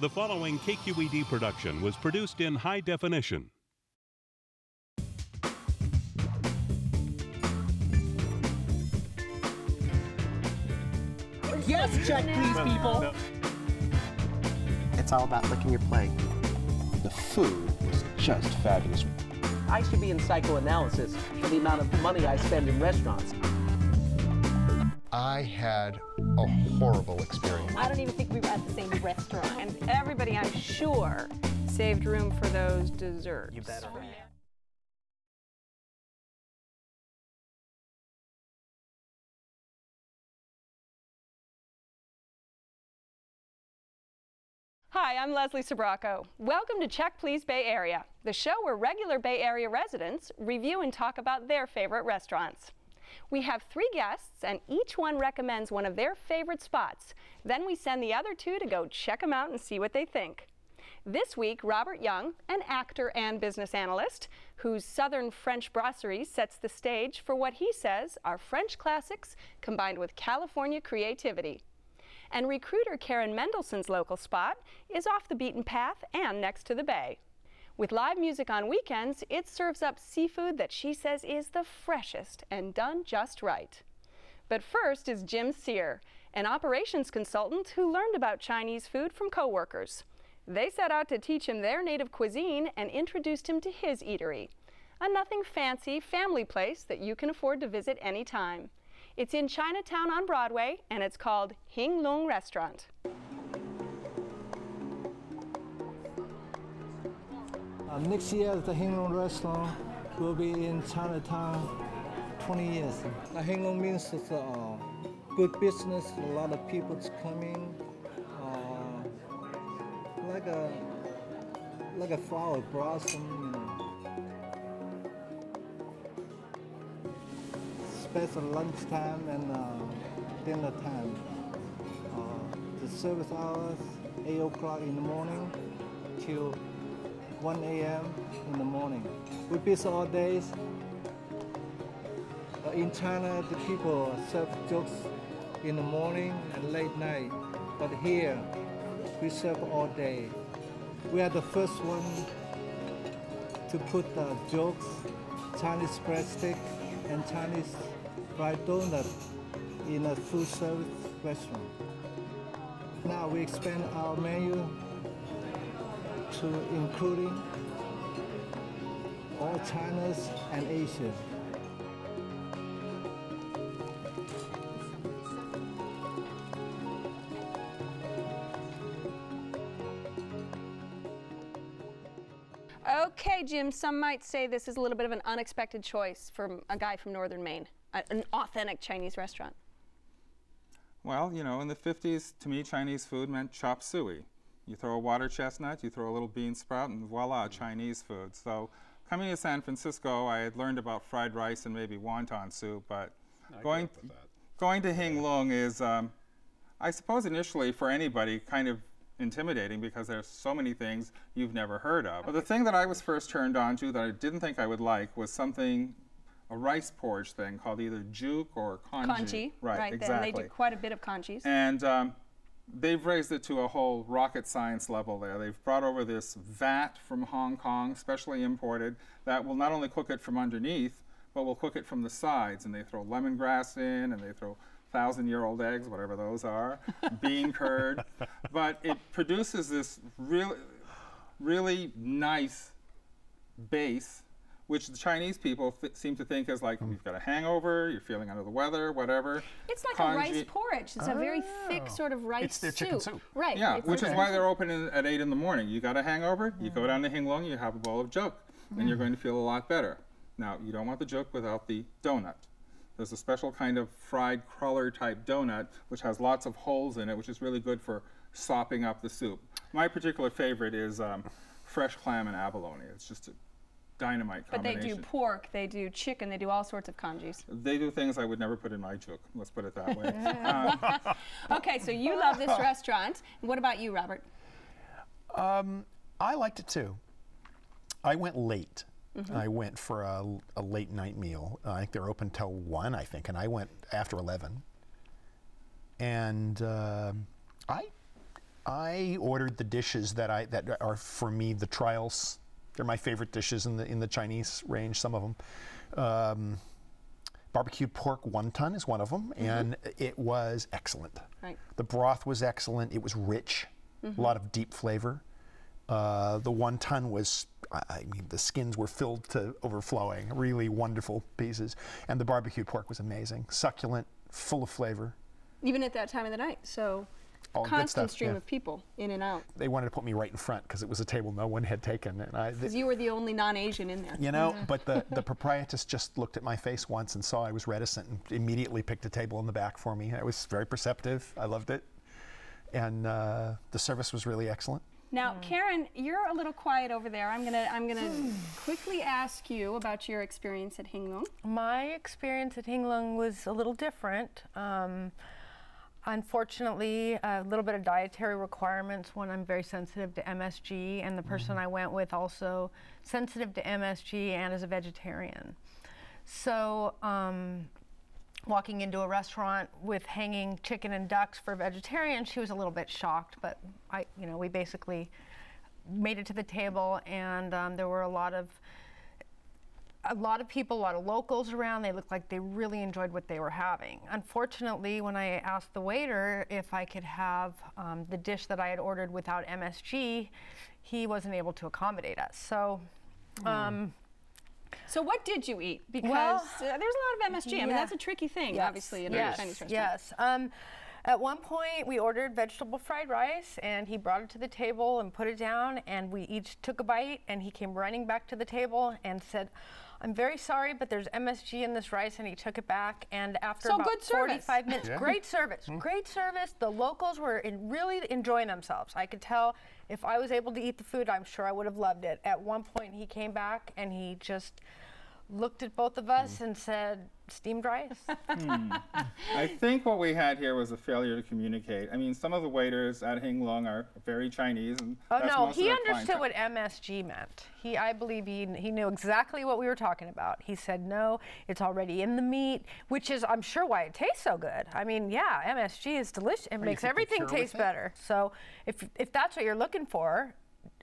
The following KQED production was produced in high definition. Yes, check please, people. It's all about licking your plate. The food was just fabulous. I should be in psychoanalysis for the amount of money I spend in restaurants. I had a horrible experience. I don't even think we were at the same restaurant. And everybody, I'm sure, saved room for those desserts. You better. Hi, I'm Leslie Sbrocco. Welcome to Check Please Bay Area, the show where regular Bay Area residents review and talk about their favorite restaurants. We have three guests, and each one recommends one of their favorite spots. Then we send the other two to go check them out and see what they think. This week, Robert Young, an actor and business analyst, whose Southern French brasserie sets the stage for what he says are French classics combined with California creativity. And recruiter Karen Mendelssohn's local spot is off the beaten path and next to the bay. With live music on weekends, it serves up seafood that she says is the freshest and done just right. But first is Jim Sear, an operations consultant who learned about Chinese food from coworkers. They set out to teach him their native cuisine and introduced him to his eatery, a nothing fancy family place that you can afford to visit anytime. It's in Chinatown on Broadway and it's called Hing Lung Restaurant. Uh, next year, the Hing Lung restaurant will be in Chinatown 20 years. Uh, Hinglong means it's uh, good business, a lot of people's coming, uh, like a like a flower blossom, you know. Special lunchtime and uh, dinner time. Uh, the service hours, 8 o'clock in the morning till 1 a.m. in the morning. We busy all days. In China, the people serve jokes in the morning and late night, but here we serve all day. We are the first one to put the jokes, Chinese breadstick, and Chinese fried donut in a food service restaurant. Now we expand our menu to including all China's and Asia. Okay, Jim, some might say this is a little bit of an unexpected choice from a guy from northern Maine, a- an authentic Chinese restaurant. Well, you know, in the 50s, to me, Chinese food meant chop suey. You throw a water chestnut, you throw a little bean sprout, and voila, Chinese food. So, coming to San Francisco, I had learned about fried rice and maybe wonton soup, but going going to Hing Lung is, um, I suppose, initially for anybody, kind of intimidating because there's so many things you've never heard of. But the thing that I was first turned on to that I didn't think I would like was something. A rice porridge thing called either juk or congee. Congee, right? Then exactly. they do quite a bit of congees. And um, they've raised it to a whole rocket science level there. They've brought over this vat from Hong Kong, specially imported, that will not only cook it from underneath, but will cook it from the sides. And they throw lemongrass in, and they throw thousand year old eggs, whatever those are, bean curd. But it produces this really, really nice base which the Chinese people th- seem to think is like hmm. you've got a hangover, you're feeling under the weather, whatever. It's like Congee- a rice porridge. It's a very oh. thick sort of rice It's their chicken soup. Right. Yeah, it's which their is why they're open in, at 8 in the morning. You got a hangover, you go hmm. down to Hing Lung, you have a bowl of joke, and you're hmm. going to feel a lot better. Now, you don't want the joke without the donut. There's a special kind of fried cruller type donut, which has lots of holes in it, which is really good for sopping up the soup. My particular favorite is um, fresh clam and abalone. It's just a dynamite But they do pork, they do chicken, they do all sorts of congees. They do things I would never put in my joke. Let's put it that way. Uh, Okay, so you love this restaurant. What about you, Robert? Um, I liked it too. I went late. I went for a, a late night meal. I think they're open till one, I think, and I went after eleven. And um I, I ordered the dishes that I that are for me the trials. They're my favorite dishes in the in the Chinese range. Some of them. Um, barbecued pork wonton is one of them, and it was excellent. Right. The broth was excellent. It was rich, a lot of deep flavor. Uh, the wonton was, I, I mean, the skins were filled to overflowing. Really wonderful pieces, and the barbecued pork was amazing, succulent, full of flavor. Even at that time of the night. So All good constant stuff, stream yeah. of people in and out. They wanted to put me right in front because it was a table no one had taken, and I. Because you were the only non-Asian in there. You know, but the, the proprietress just looked at my face once and saw I was reticent and immediately picked a table in the back for me. It was very perceptive. I loved it. And uh, the service was really excellent. Now, Karen, you're a little quiet over there. I'm gonna I'm gonna quickly ask you about your experience at Hing Lung. My experience at Hing Lung was a little different. Um, unfortunately, a little bit of dietary requirements when I'm very sensitive to MSG, and the person I went with also sensitive to MSG and is a vegetarian. So, um, walking into a restaurant with hanging chicken and ducks for vegetarians, she was a little bit shocked, but I, you know, we basically made it to the table, and um, there were a lot of a lot of people, a lot of locals around. They looked like they really enjoyed what they were having. Unfortunately, when I asked the waiter if I could have um, the dish that I had ordered without MSG, he wasn't able to accommodate us. So. Um, So what did you eat? Because Well, uh, there's a lot of MSG. I mean, that's a tricky thing, Yes, obviously, in yes, a Chinese restaurant. Yes. Um, at one point, we ordered vegetable fried rice, and he brought it to the table and put it down, and we each took a bite, and he came running back to the table and said, "I'm very sorry, but there's MSG in this rice," and he took it back. And after So about good service. 45 minutes, great service, hmm. great service. The locals were in really enjoying themselves. I could tell if I was able to eat the food, I'm sure I would have loved it. At one point, he came back and he just looked at both of us and said, "Steamed rice." I think what we had here was a failure to communicate. I mean, some of the waiters at Hing Lung are very Chinese, and Oh no, he understood what MSG meant. He, I believe he, he knew exactly what we were talking about. He said, "No, it's already in the meat," which is, I'm sure, why it tastes so good. I mean, yeah, MSG is delicious. It makes everything taste better. So, if if that's what you're looking for,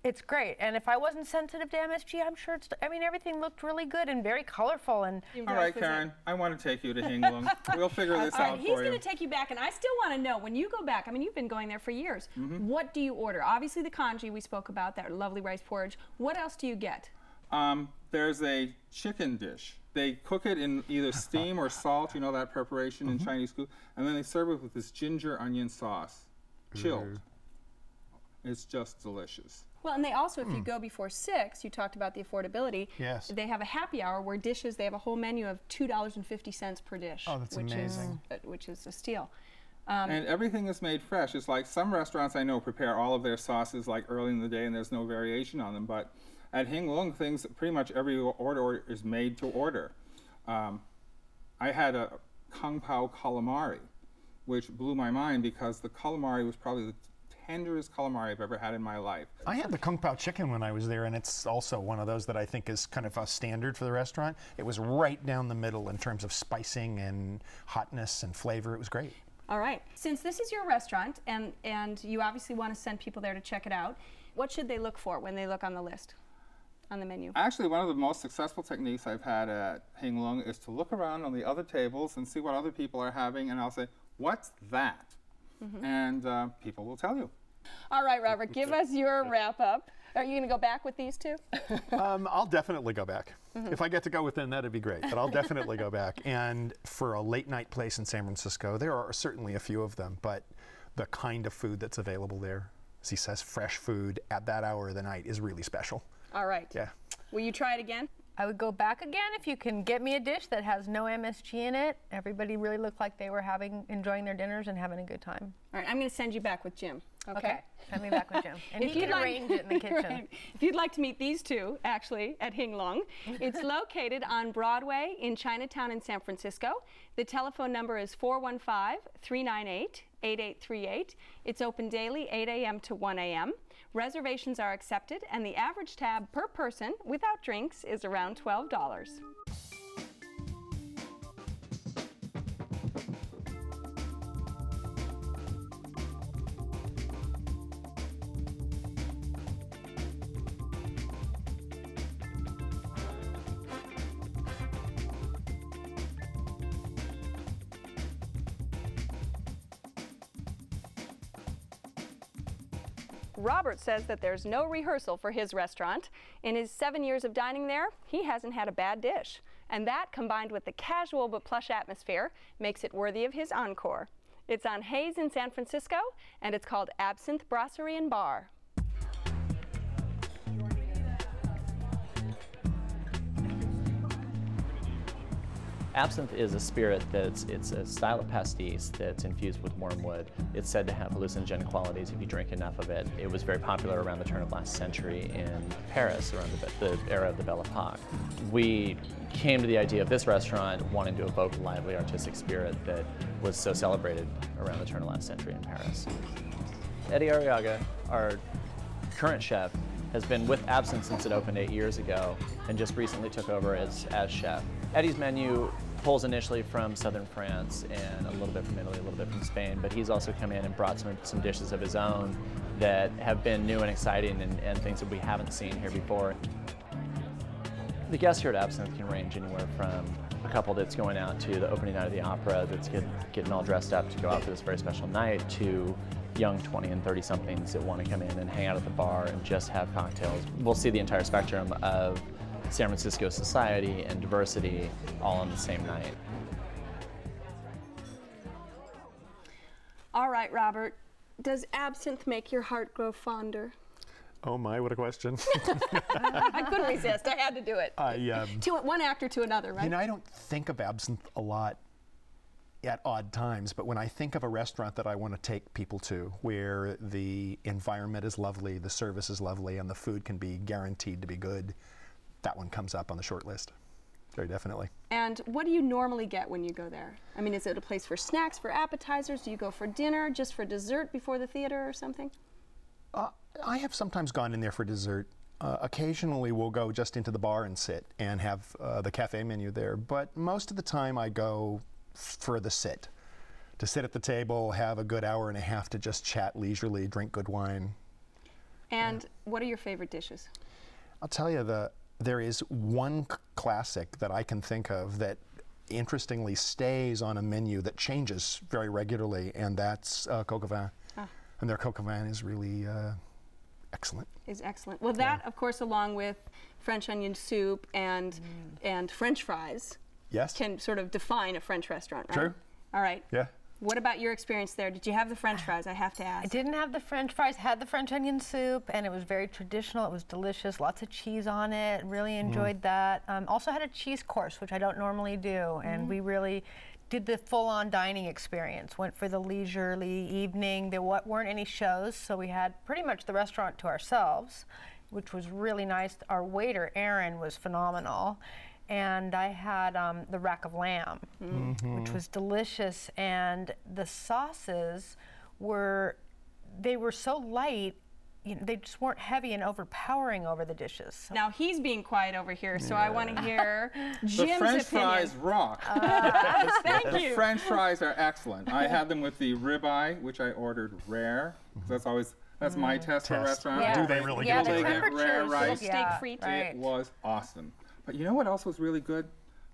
it's great. And if I wasn't sensitive to MSG, I'm sure it's. I mean, everything looked really good and very colorful and. All right, Karen, I want to take you to Hing Lung. we'll figure this out. All right, out he's going to take you back, and I still want to know when you go back. I mean, you've been going there for years. Mm-hmm. What do you order? Obviously, the congee we spoke about, that lovely rice porridge. What else do you get? Um, there's a chicken dish. They cook it in either steam or salt, you know that preparation Mm-hmm. in Chinese food, and then they serve it with this ginger onion sauce, chilled. It's just delicious. Well, and they also, if you go before six, you talked about the affordability. Hmm. Yes. They have a happy hour where dishes. They have a whole menu of two dollars and fifty cents per dish. Oh, that's which amazing. Is, uh, which is a steal. Um, and everything is made fresh. It's like some restaurants I know prepare all of their sauces like early in the day, and there's no variation on them. But at Hing Lung, things pretty much every order is made to order. Um, I had a kung pao calamari, which blew my mind because the calamari was probably the tenderest calamari I've ever had in my life. I had the Kung Pao chicken when I was there, and it's also one of those that I think is kind of a standard for the restaurant. It was right down the middle in terms of spicing and hotness and flavor. It was great. all right. Since this is your restaurant, and and you obviously want to send people there to check it out, what should they look for when they look on the list, on the menu? Actually, one of the most successful techniques I've had at Hing Lung is to look around on the other tables and see what other people are having, and I'll say, "What's that?" And uh, people will tell you. All right, Robert, give us your wrap up. Are you going to go back with these two? Um, I'll definitely go back. If I get to go with them, that'd be great. But I'll definitely go back. And for a late night place in San Francisco, there are certainly a few of them, but the kind of food that's available there, as he says, fresh food at that hour of the night is really special. All right. Yeah. Will you try it again? I would go back again if you can get me a dish that has no MSG in it. Everybody really looked like they were having enjoying their dinners and having a good time. All right, I'm going to send you back with Jim. Okay. Send me back with Jim. And If he you'd can like- arrange it in the kitchen. Right. If you'd like to meet these two, actually, at Hing Lung, it's located on Broadway in Chinatown in San Francisco. The telephone number is 415 398 8838. It's open daily, 8 a.m. to 1 a.m. Reservations are accepted, and the average tab per person without drinks is around $12. Robert says that there's no rehearsal for his restaurant. In his seven years of dining there, he hasn't had a bad dish. And that, combined with the casual but plush atmosphere, makes it worthy of his encore. It's on Hayes in San Francisco, and it's called Absinthe Brasserie and Bar. Absinthe is a spirit that's it's a style of pastis that's infused with wormwood. It's said to have hallucinogenic qualities if you drink enough of it. It was very popular around the turn of last century in Paris, around the, the era of the Belle Epoque. We came to the idea of this restaurant wanting to evoke a lively artistic spirit that was so celebrated around the turn of last century in Paris. Eddie Arriaga, our current chef, has been with Absinthe since it opened eight years ago and just recently took over as, as chef. Eddie's menu pulls initially from southern France and a little bit from Italy, a little bit from Spain, but he's also come in and brought some, some dishes of his own that have been new and exciting and, and things that we haven't seen here before. The guests here at Absinthe can range anywhere from a couple that's going out to the opening night of the opera that's get, getting all dressed up to go out for this very special night to young 20 and 30 somethings that want to come in and hang out at the bar and just have cocktails. We'll see the entire spectrum of San Francisco society and diversity all on the same night. All right, Robert. Does absinthe make your heart grow fonder? Oh my, what a question. I couldn't resist. I had to do it. I, um, to one actor to another, right? You know, I don't think of absinthe a lot at odd times, but when I think of a restaurant that I want to take people to, where the environment is lovely, the service is lovely, and the food can be guaranteed to be good, that one comes up on the short list. Very definitely. And what do you normally get when you go there? I mean, is it a place for snacks, for appetizers? Do you go for dinner, just for dessert before the theater or something? Uh, I have sometimes gone in there for dessert. Uh, occasionally, we'll go just into the bar and sit and have uh, the cafe menu there. But most of the time, I go for the sit, to sit at the table, have a good hour and a half to just chat leisurely, drink good wine. And yeah. what are your favorite dishes? I'll tell you the there is one classic that I can think of that interestingly stays on a menu that changes very regularly, and that's uh, coq au vin. Ah. And their coq au vin is really uh, excellent. Is excellent. Well, that, yeah. of course, along with French onion soup and mm. and French fries, yes, can sort of define a French restaurant. Right? True. All right. Yeah. What about your experience there? Did you have the French fries? I have to ask. I didn't have the French fries. Had the French onion soup, and it was very traditional. It was delicious. Lots of cheese on it. Really mm. enjoyed mm. that. Um, also had a cheese course, which I don't normally do, and mm. we really did the full-on dining experience. Went for the leisurely evening. There weren't any shows, so we had pretty much the restaurant to ourselves, which was really nice. Our waiter Aaron was phenomenal and I had um, the rack of lamb, mm-hmm. which was delicious. And the sauces were, they were so light. You know, they just weren't heavy and overpowering over the dishes. So. Now he's being quiet over here, so yeah. I want to hear Jim's The French opinion. fries rock. Uh, thank the you. French fries are excellent. I had them with the ribeye, which I ordered rare. That's always that's mm. my test, test, for a restaurant. Yeah. Do they really yeah, get the it rare right? Steak yeah, free. Right. It was awesome. But you know what else was really good?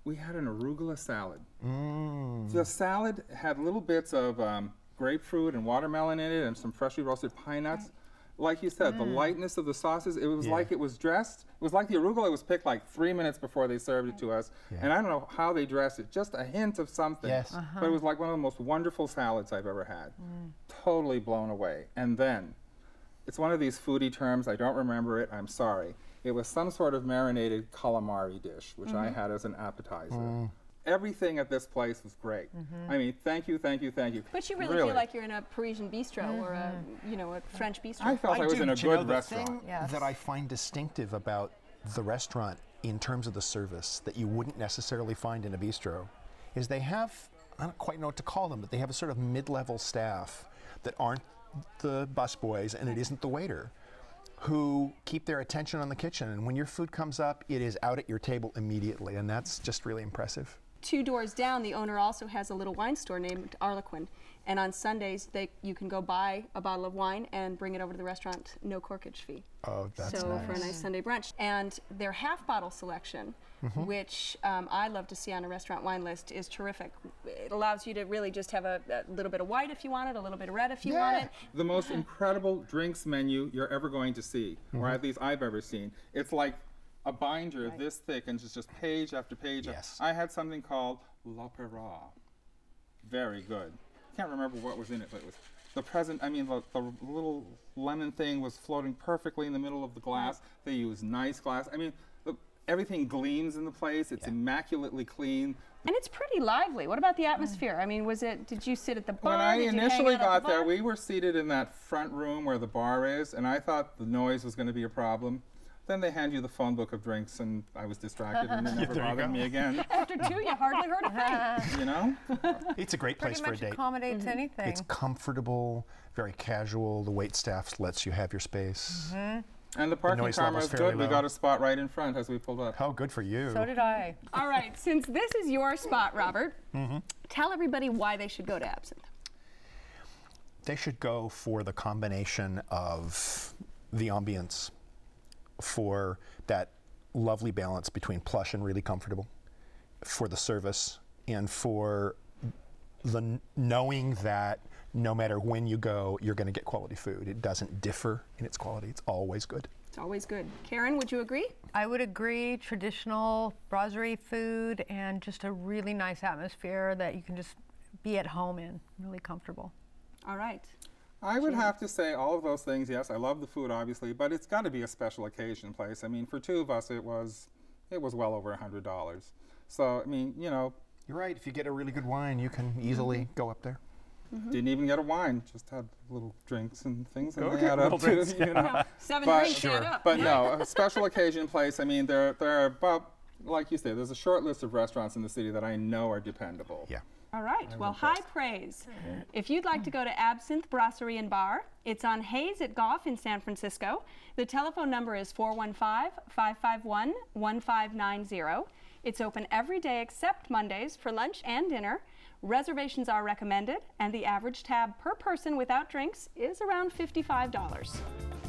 We had an arugula salad. Mm. The salad had little bits of um, grapefruit and watermelon in it and some freshly roasted pine nuts. Like you said, mm. the lightness of the sauces, it was yeah. like it was dressed. It was like the arugula was picked like three minutes before they served it to us. Yeah. And I don't know how they dressed it, just a hint of something. Yes. Uh-huh. But it was like one of the most wonderful salads I've ever had. Mm. Totally blown away. And then, it's one of these foodie terms, I don't remember it, I'm sorry. It was some sort of marinated calamari dish, which mm-hmm. I had as an appetizer. Mm. Everything at this place was great. Mm-hmm. I mean, thank you, thank you, thank you. But you really, really. feel like you're in a Parisian bistro mm-hmm. or a, mm-hmm. you know, a French bistro. I felt I, I was do. in a do good you know, restaurant. The thing yes. that I find distinctive about the restaurant in terms of the service that you wouldn't necessarily find in a bistro is they have, I don't quite know what to call them, but they have a sort of mid-level staff that aren't the busboys and it isn't the waiter who keep their attention on the kitchen. And when your food comes up, it is out at your table immediately. And that's just really impressive. Two doors down, the owner also has a little wine store named Arlequin. And on Sundays, they you can go buy a bottle of wine and bring it over to the restaurant, no corkage fee. Oh, that's so nice. for a nice Sunday brunch. And their half bottle selection, Mhm. which um, I love to see on a restaurant wine list, is terrific. It allows you to really just have a, a little bit of white if you want it, a little bit of red if you want it. The most incredible drinks menu you're ever going to see, or Mhm. at least I've ever seen. It's like a binder this thick and just, just page after page. Yes. I had something called L'Opera. Very good. Can't remember what was in it, but it was the present. I mean, the, the little lemon thing was floating perfectly in the middle of the glass. Mm-hmm. They used nice glass. I mean, the, everything gleams in the place. It's immaculately clean. And it's pretty lively. What about the atmosphere? Mm. I mean, was it? Did you sit at the bar? When I Did initially got the there, we were seated in that front room where the bar is, and I thought the noise was going to be a problem. Then they hand you the phone book of drinks, and I was distracted, and they never there you bothered go. me again. After two, you hardly heard a thing. You know? It's a great place Pretty for a much date. accommodates anything. It's comfortable, very casual. The wait staff lets you have your space. Mhm. And the parking noise camera level's is fairly good. We low. got a spot right in front as we pulled up. Oh, good for you. So did I. All right, since this is your spot, Robert, hmm tell everybody why they should go to Absinthe. They should go for the combination of the ambience, for that lovely balance between plush and really comfortable, for the service, and for the n- knowing that no matter when you go, you're going to get quality food. It doesn't differ in its quality. It's always good. It's always good. Karen, would you agree? I would agree. Traditional brasserie food and just a really nice atmosphere that you can just be at home in, really comfortable. All right. I would have to say all of those things. Yes, I love the food, obviously, but it's got to be a special occasion place. I mean, for two of us, it was, it was well over a hundred dollars. So I mean, you know, You're right. If you get a really good wine, you can easily mm-hmm. go up there. Mm-hmm. didn't even get a wine, just had little drinks and things, and Okay, they add little up to drinks, you know. No, seven but, drinks add up. But no, a special occasion place. I mean, there there are about like you said, there's a short list of restaurants in the city that I know are dependable. Yeah. All right. Well, high praise. If you'd like to go to Absinthe Brasserie and Bar, it's on Hayes at Gough in San Francisco. The telephone number is 415 551 1590. It's open every day except Mondays for lunch and dinner. Reservations are recommended, and the average tab per person without drinks is around $55.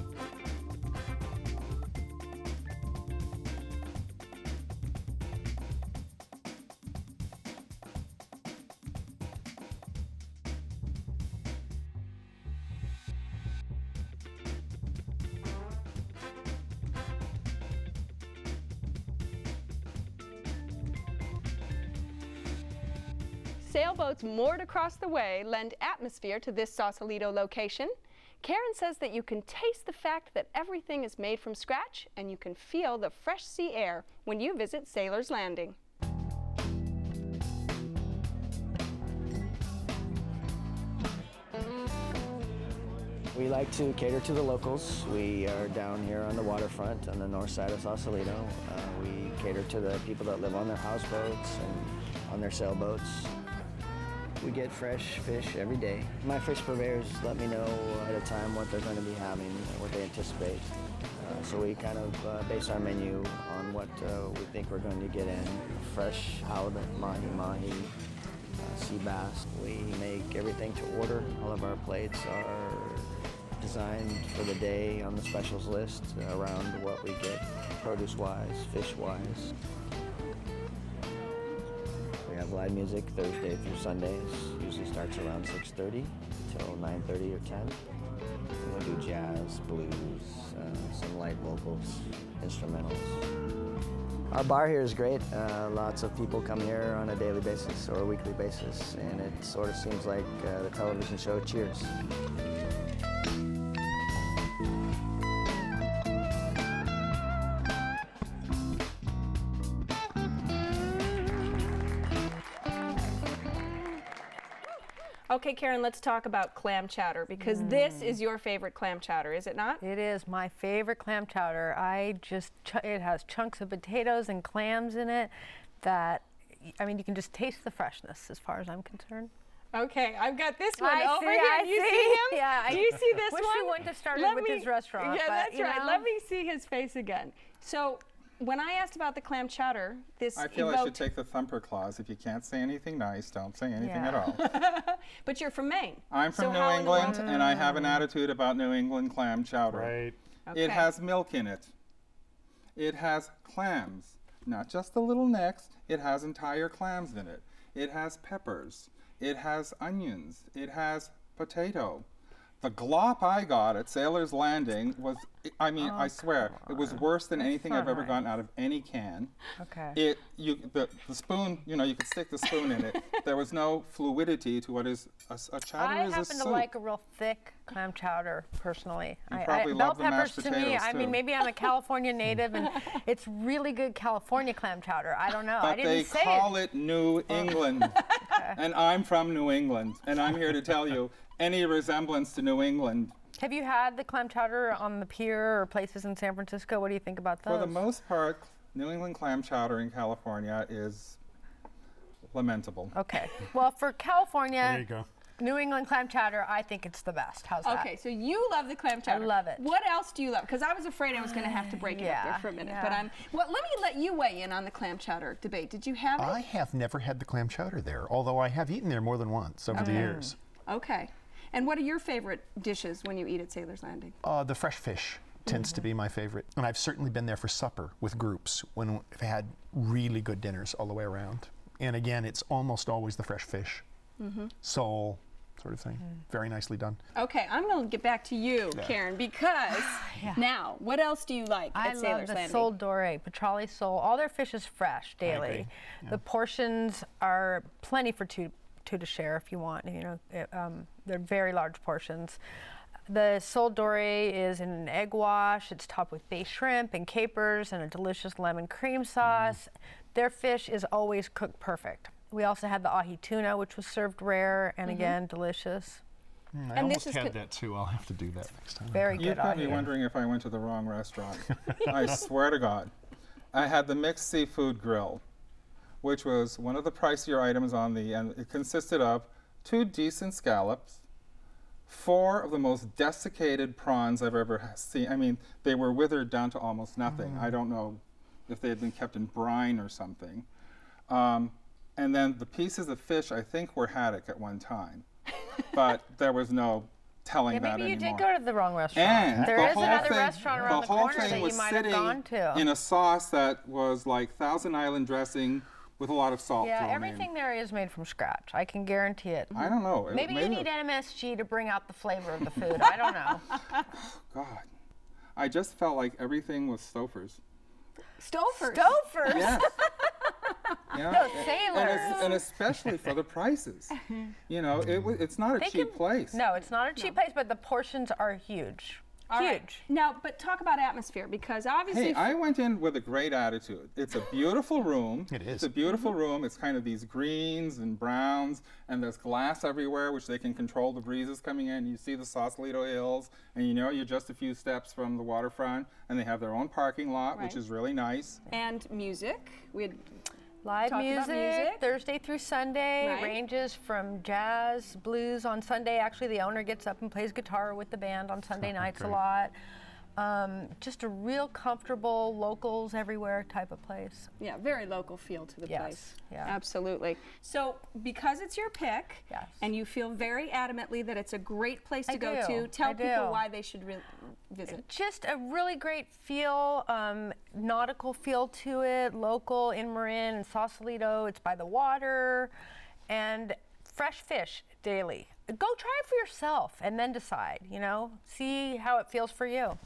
Sailboats moored across the way lend atmosphere to this Sausalito location. Karen says that you can taste the fact that everything is made from scratch and you can feel the fresh sea air when you visit Sailor's Landing. We like to cater to the locals. We are down here on the waterfront on the north side of Sausalito. Uh, we cater to the people that live on their houseboats and on their sailboats. We get fresh fish every day. My fish purveyors let me know ahead of time what they're going to be having, what they anticipate. Uh, so we kind of uh, base our menu on what uh, we think we're going to get in. Fresh halibut, mahi mahi, uh, sea bass. We make everything to order. All of our plates are designed for the day on the specials list around what we get produce-wise, fish-wise. Live music Thursday through Sundays. Usually starts around 6:30 till 9:30 or 10. We do jazz, blues, uh, some light vocals, instrumentals. Our bar here is great. Uh, lots of people come here on a daily basis or a weekly basis, and it sort of seems like uh, the television show Cheers. Okay, Karen, let's talk about clam chowder because this is your favorite clam chowder, is it not? It is my favorite clam chowder. I just, ch- it has chunks of potatoes and clams in it that, I mean, you can just taste the freshness as far as I'm concerned. Okay, I've got this one I over see, here. I you see. see him? Yeah, I Do you see this wish one? we wouldn't have started Let with me- his restaurant, Yeah, but, that's right. know. Let me see his face again. So, when I asked about the clam chowder, this I feel evoked, I should take the thumper clause. If you can't say anything nice, don't say anything Yeah. at all. but you're from Maine. I'm from So New how world- England, and I have an attitude about New England clam chowder. Right. Okay. It has milk in it. It has clams, not just the little necks. It has entire clams in it. It has peppers. It has onions. It has potato. The glop I got at Sailor's Landing was, I mean, oh, I swear, it was worse than anything I've ever gotten out of any can. Okay. It, you, the, the spoon, you know, you could stick the spoon in it. There was no fluidity to what is a chowder I is a happen to like a real thick clam chowder personally. You I, probably I, love bell the mashed peppers to me, potatoes, I mean, maybe I'm a California native and it's really good California clam chowder. I don't know. I didn't they say call it. it New oh. England. And I'm from New England. And I'm here to tell you any resemblance to New England, Have you had the clam chowder on the pier or places in San Francisco? What do you think about those? for the most part, New England clam chowder in California is lamentable. Okay. Well, for California, There you go. New England clam chowder, I think it's the best. How's that? Okay, so you love the clam chowder. I love it. What else do you love? Because I was afraid I was going to have to break it up there for a minute. But. I'm. Well, let me let you weigh in on the clam chowder debate. Did you have it? I have never had the clam chowder there, although I have eaten there more than once over the years. Okay. And what are your favorite dishes when you eat at Sailor's Landing? Uh, the fresh fish tends to be my favorite. And I've certainly been there for supper with groups when we've had really good dinners all the way around. And again, it's almost always the fresh fish, Mm -hmm. sole sort of thing. Very nicely done. Okay, I'm going to get back to you, Karen, because now, what else do you like I at love Sailor's the Landing? Sole Doré, Petrale Sole. All their fish is fresh daily. agree. The portions are plenty for two two to share if you want. You know, it, um, they're very large portions. The Sole Doré is in an egg wash. It's topped with bay shrimp and capers and a delicious lemon cream sauce. Their fish is always cooked perfect. We also had the ahi tuna, which was served rare and mm-hmm. again delicious. Mm, I And this almost is had co- that too. I'll have to do that next time. Very good. You'd good probably ahi. wondering if I went to the wrong restaurant. I swear to God. I had the mixed seafood grill, which was one of the pricier items on the, and it consisted of two decent scallops, four of the most desiccated prawns I've ever seen. I mean, they were withered down to almost nothing. Mm-hmm. I don't know if they had been kept in brine or something. Um, and then the pieces of fish, I think, were haddock at one time, but there was no telling Yeah, that maybe you anymore. did go to the wrong restaurant. And there the is whole another thing, restaurant around the, the whole corner thing that was you might have sitting gone to. in a sauce that was like Thousand Island dressing with a lot of salt yeah, thrown in. everything there is made from scratch. I can guarantee it. I don't know. it Maybe may you need MSG to bring out the flavor of the food. I don't know. God, I just felt like everything was Stouffer's. Stouffer's. Stouffer's. Yeah. yeah. No, and, Sailor's. and especially for the prices. You know, it, it's not a They cheap can- place. No, it's not a cheap place, but the portions are huge. All huge. right. Now, but talk about atmosphere because obviously. Hey, I went in with a great attitude. It's a beautiful room. It is. It's a beautiful room. It's kind of these greens and browns, and there's glass everywhere, which they can control the breezes coming in. You see the Sausalito Hills, and you know you're just a few steps from the waterfront, and they have their own parking lot, which is really nice. and music. We had Live music, music. Thursday through Sunday. Right. It ranges from jazz, blues. On Sunday, actually, the owner gets up and plays guitar with the band on Sunday nights a lot. Um, just a real comfortable, locals everywhere type of place. Yeah, very local feel to the Yes, place. yeah. Absolutely. So, because it's your pick, Yes. and you feel very adamantly that it's a great place to I go do, to, tell I people do. why they should re- visit. Just a really great feel, um, nautical feel to it, local in Marin and Sausalito. It's by the water, and fresh fish daily. Go try it for yourself and then decide, you know, see how it feels for you.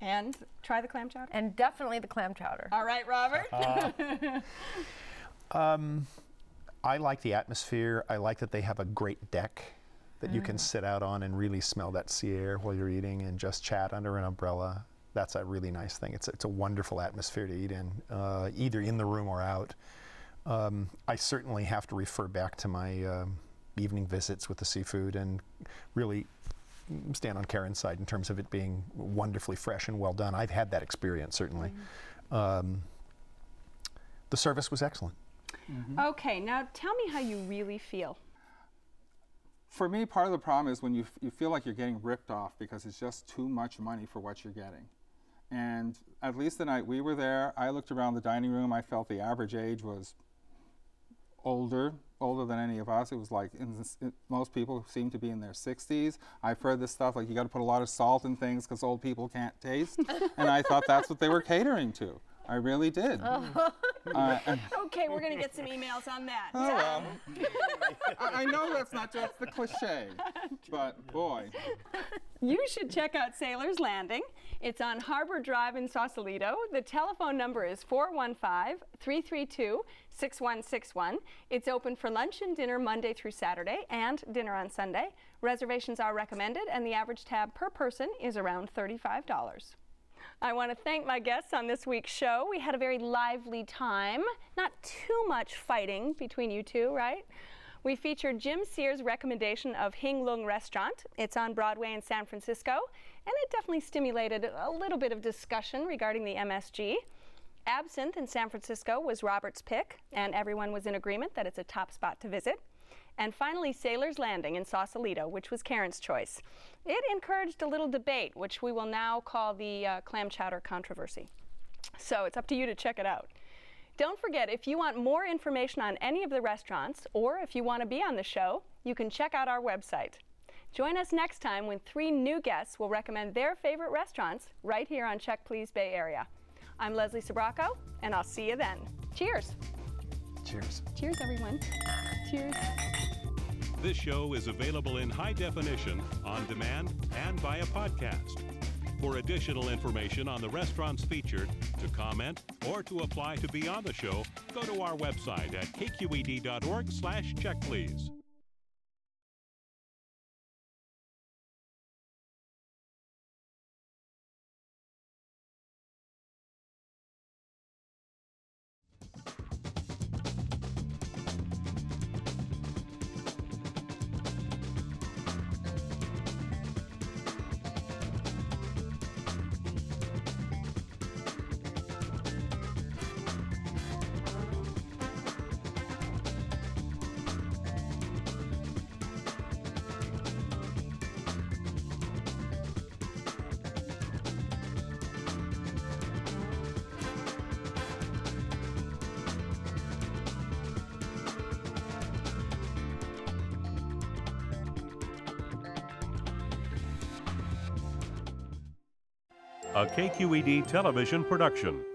And try the clam chowder. And definitely the clam chowder. All right, Robert. I like the atmosphere. I like that they have a great deck that you can sit out on and really smell that sea air while you're eating and just chat under an umbrella. That's a really nice thing. It's, it's a wonderful atmosphere to eat in, uh, either in the room or out. Um, I certainly have to refer back to my um, evening visits with the seafood and really stand on Karen's side in terms of it being wonderfully fresh and well done. I've had that experience, certainly. Um, the service was excellent. okay, now tell me how you really feel. For me, part of the problem is when you, f- you feel like you're getting ripped off because it's just too much money for what you're getting. And at least the night we were there, I looked around the dining room. I felt the average age was older, older than any of us. It was like it, most people seem to be in their 60s. I've heard this stuff like you got to put a lot of salt in things because old people can't taste, and I thought that's what they were catering to. I really did. Oh. Uh, okay, we're going to get some emails on that. oh well. I, I know that's not just the cliche, but boy. You should check out Sailor's Landing. It's on Harbor Drive in Sausalito. The telephone number is 415 332 6161. It's open for lunch and dinner Monday through Saturday and dinner on Sunday. Reservations are recommended, and the average tab per person is around $35. I want to thank my guests on this week's show. We had a very lively time. Not too much fighting between you two, right? We featured Jim Sears' recommendation of Hing Lung Restaurant. It's on Broadway in San Francisco, and it definitely stimulated a little bit of discussion regarding the MSG. Absinthe in San Francisco was Robert's pick, and everyone was in agreement that it's a top spot to visit. And finally, Sailor's Landing in Sausalito, which was Karen's choice. It encouraged a little debate, which we will now call the uh, clam chowder controversy. So it's up to you to check it out. Don't forget, if you want more information on any of the restaurants, or if you want to be on the show, you can check out our website. Join us next time when three new guests will recommend their favorite restaurants right here on Check Please Bay Area. I'm Leslie Sbrocco, and I'll see you then. Cheers. Cheers. Cheers, everyone. Cheers. This show is available in high definition, on demand, and via podcast. For additional information on the restaurants featured, to comment, or to apply to be on the show, go to our website at kqed.org slash checkplease. A KQED television production.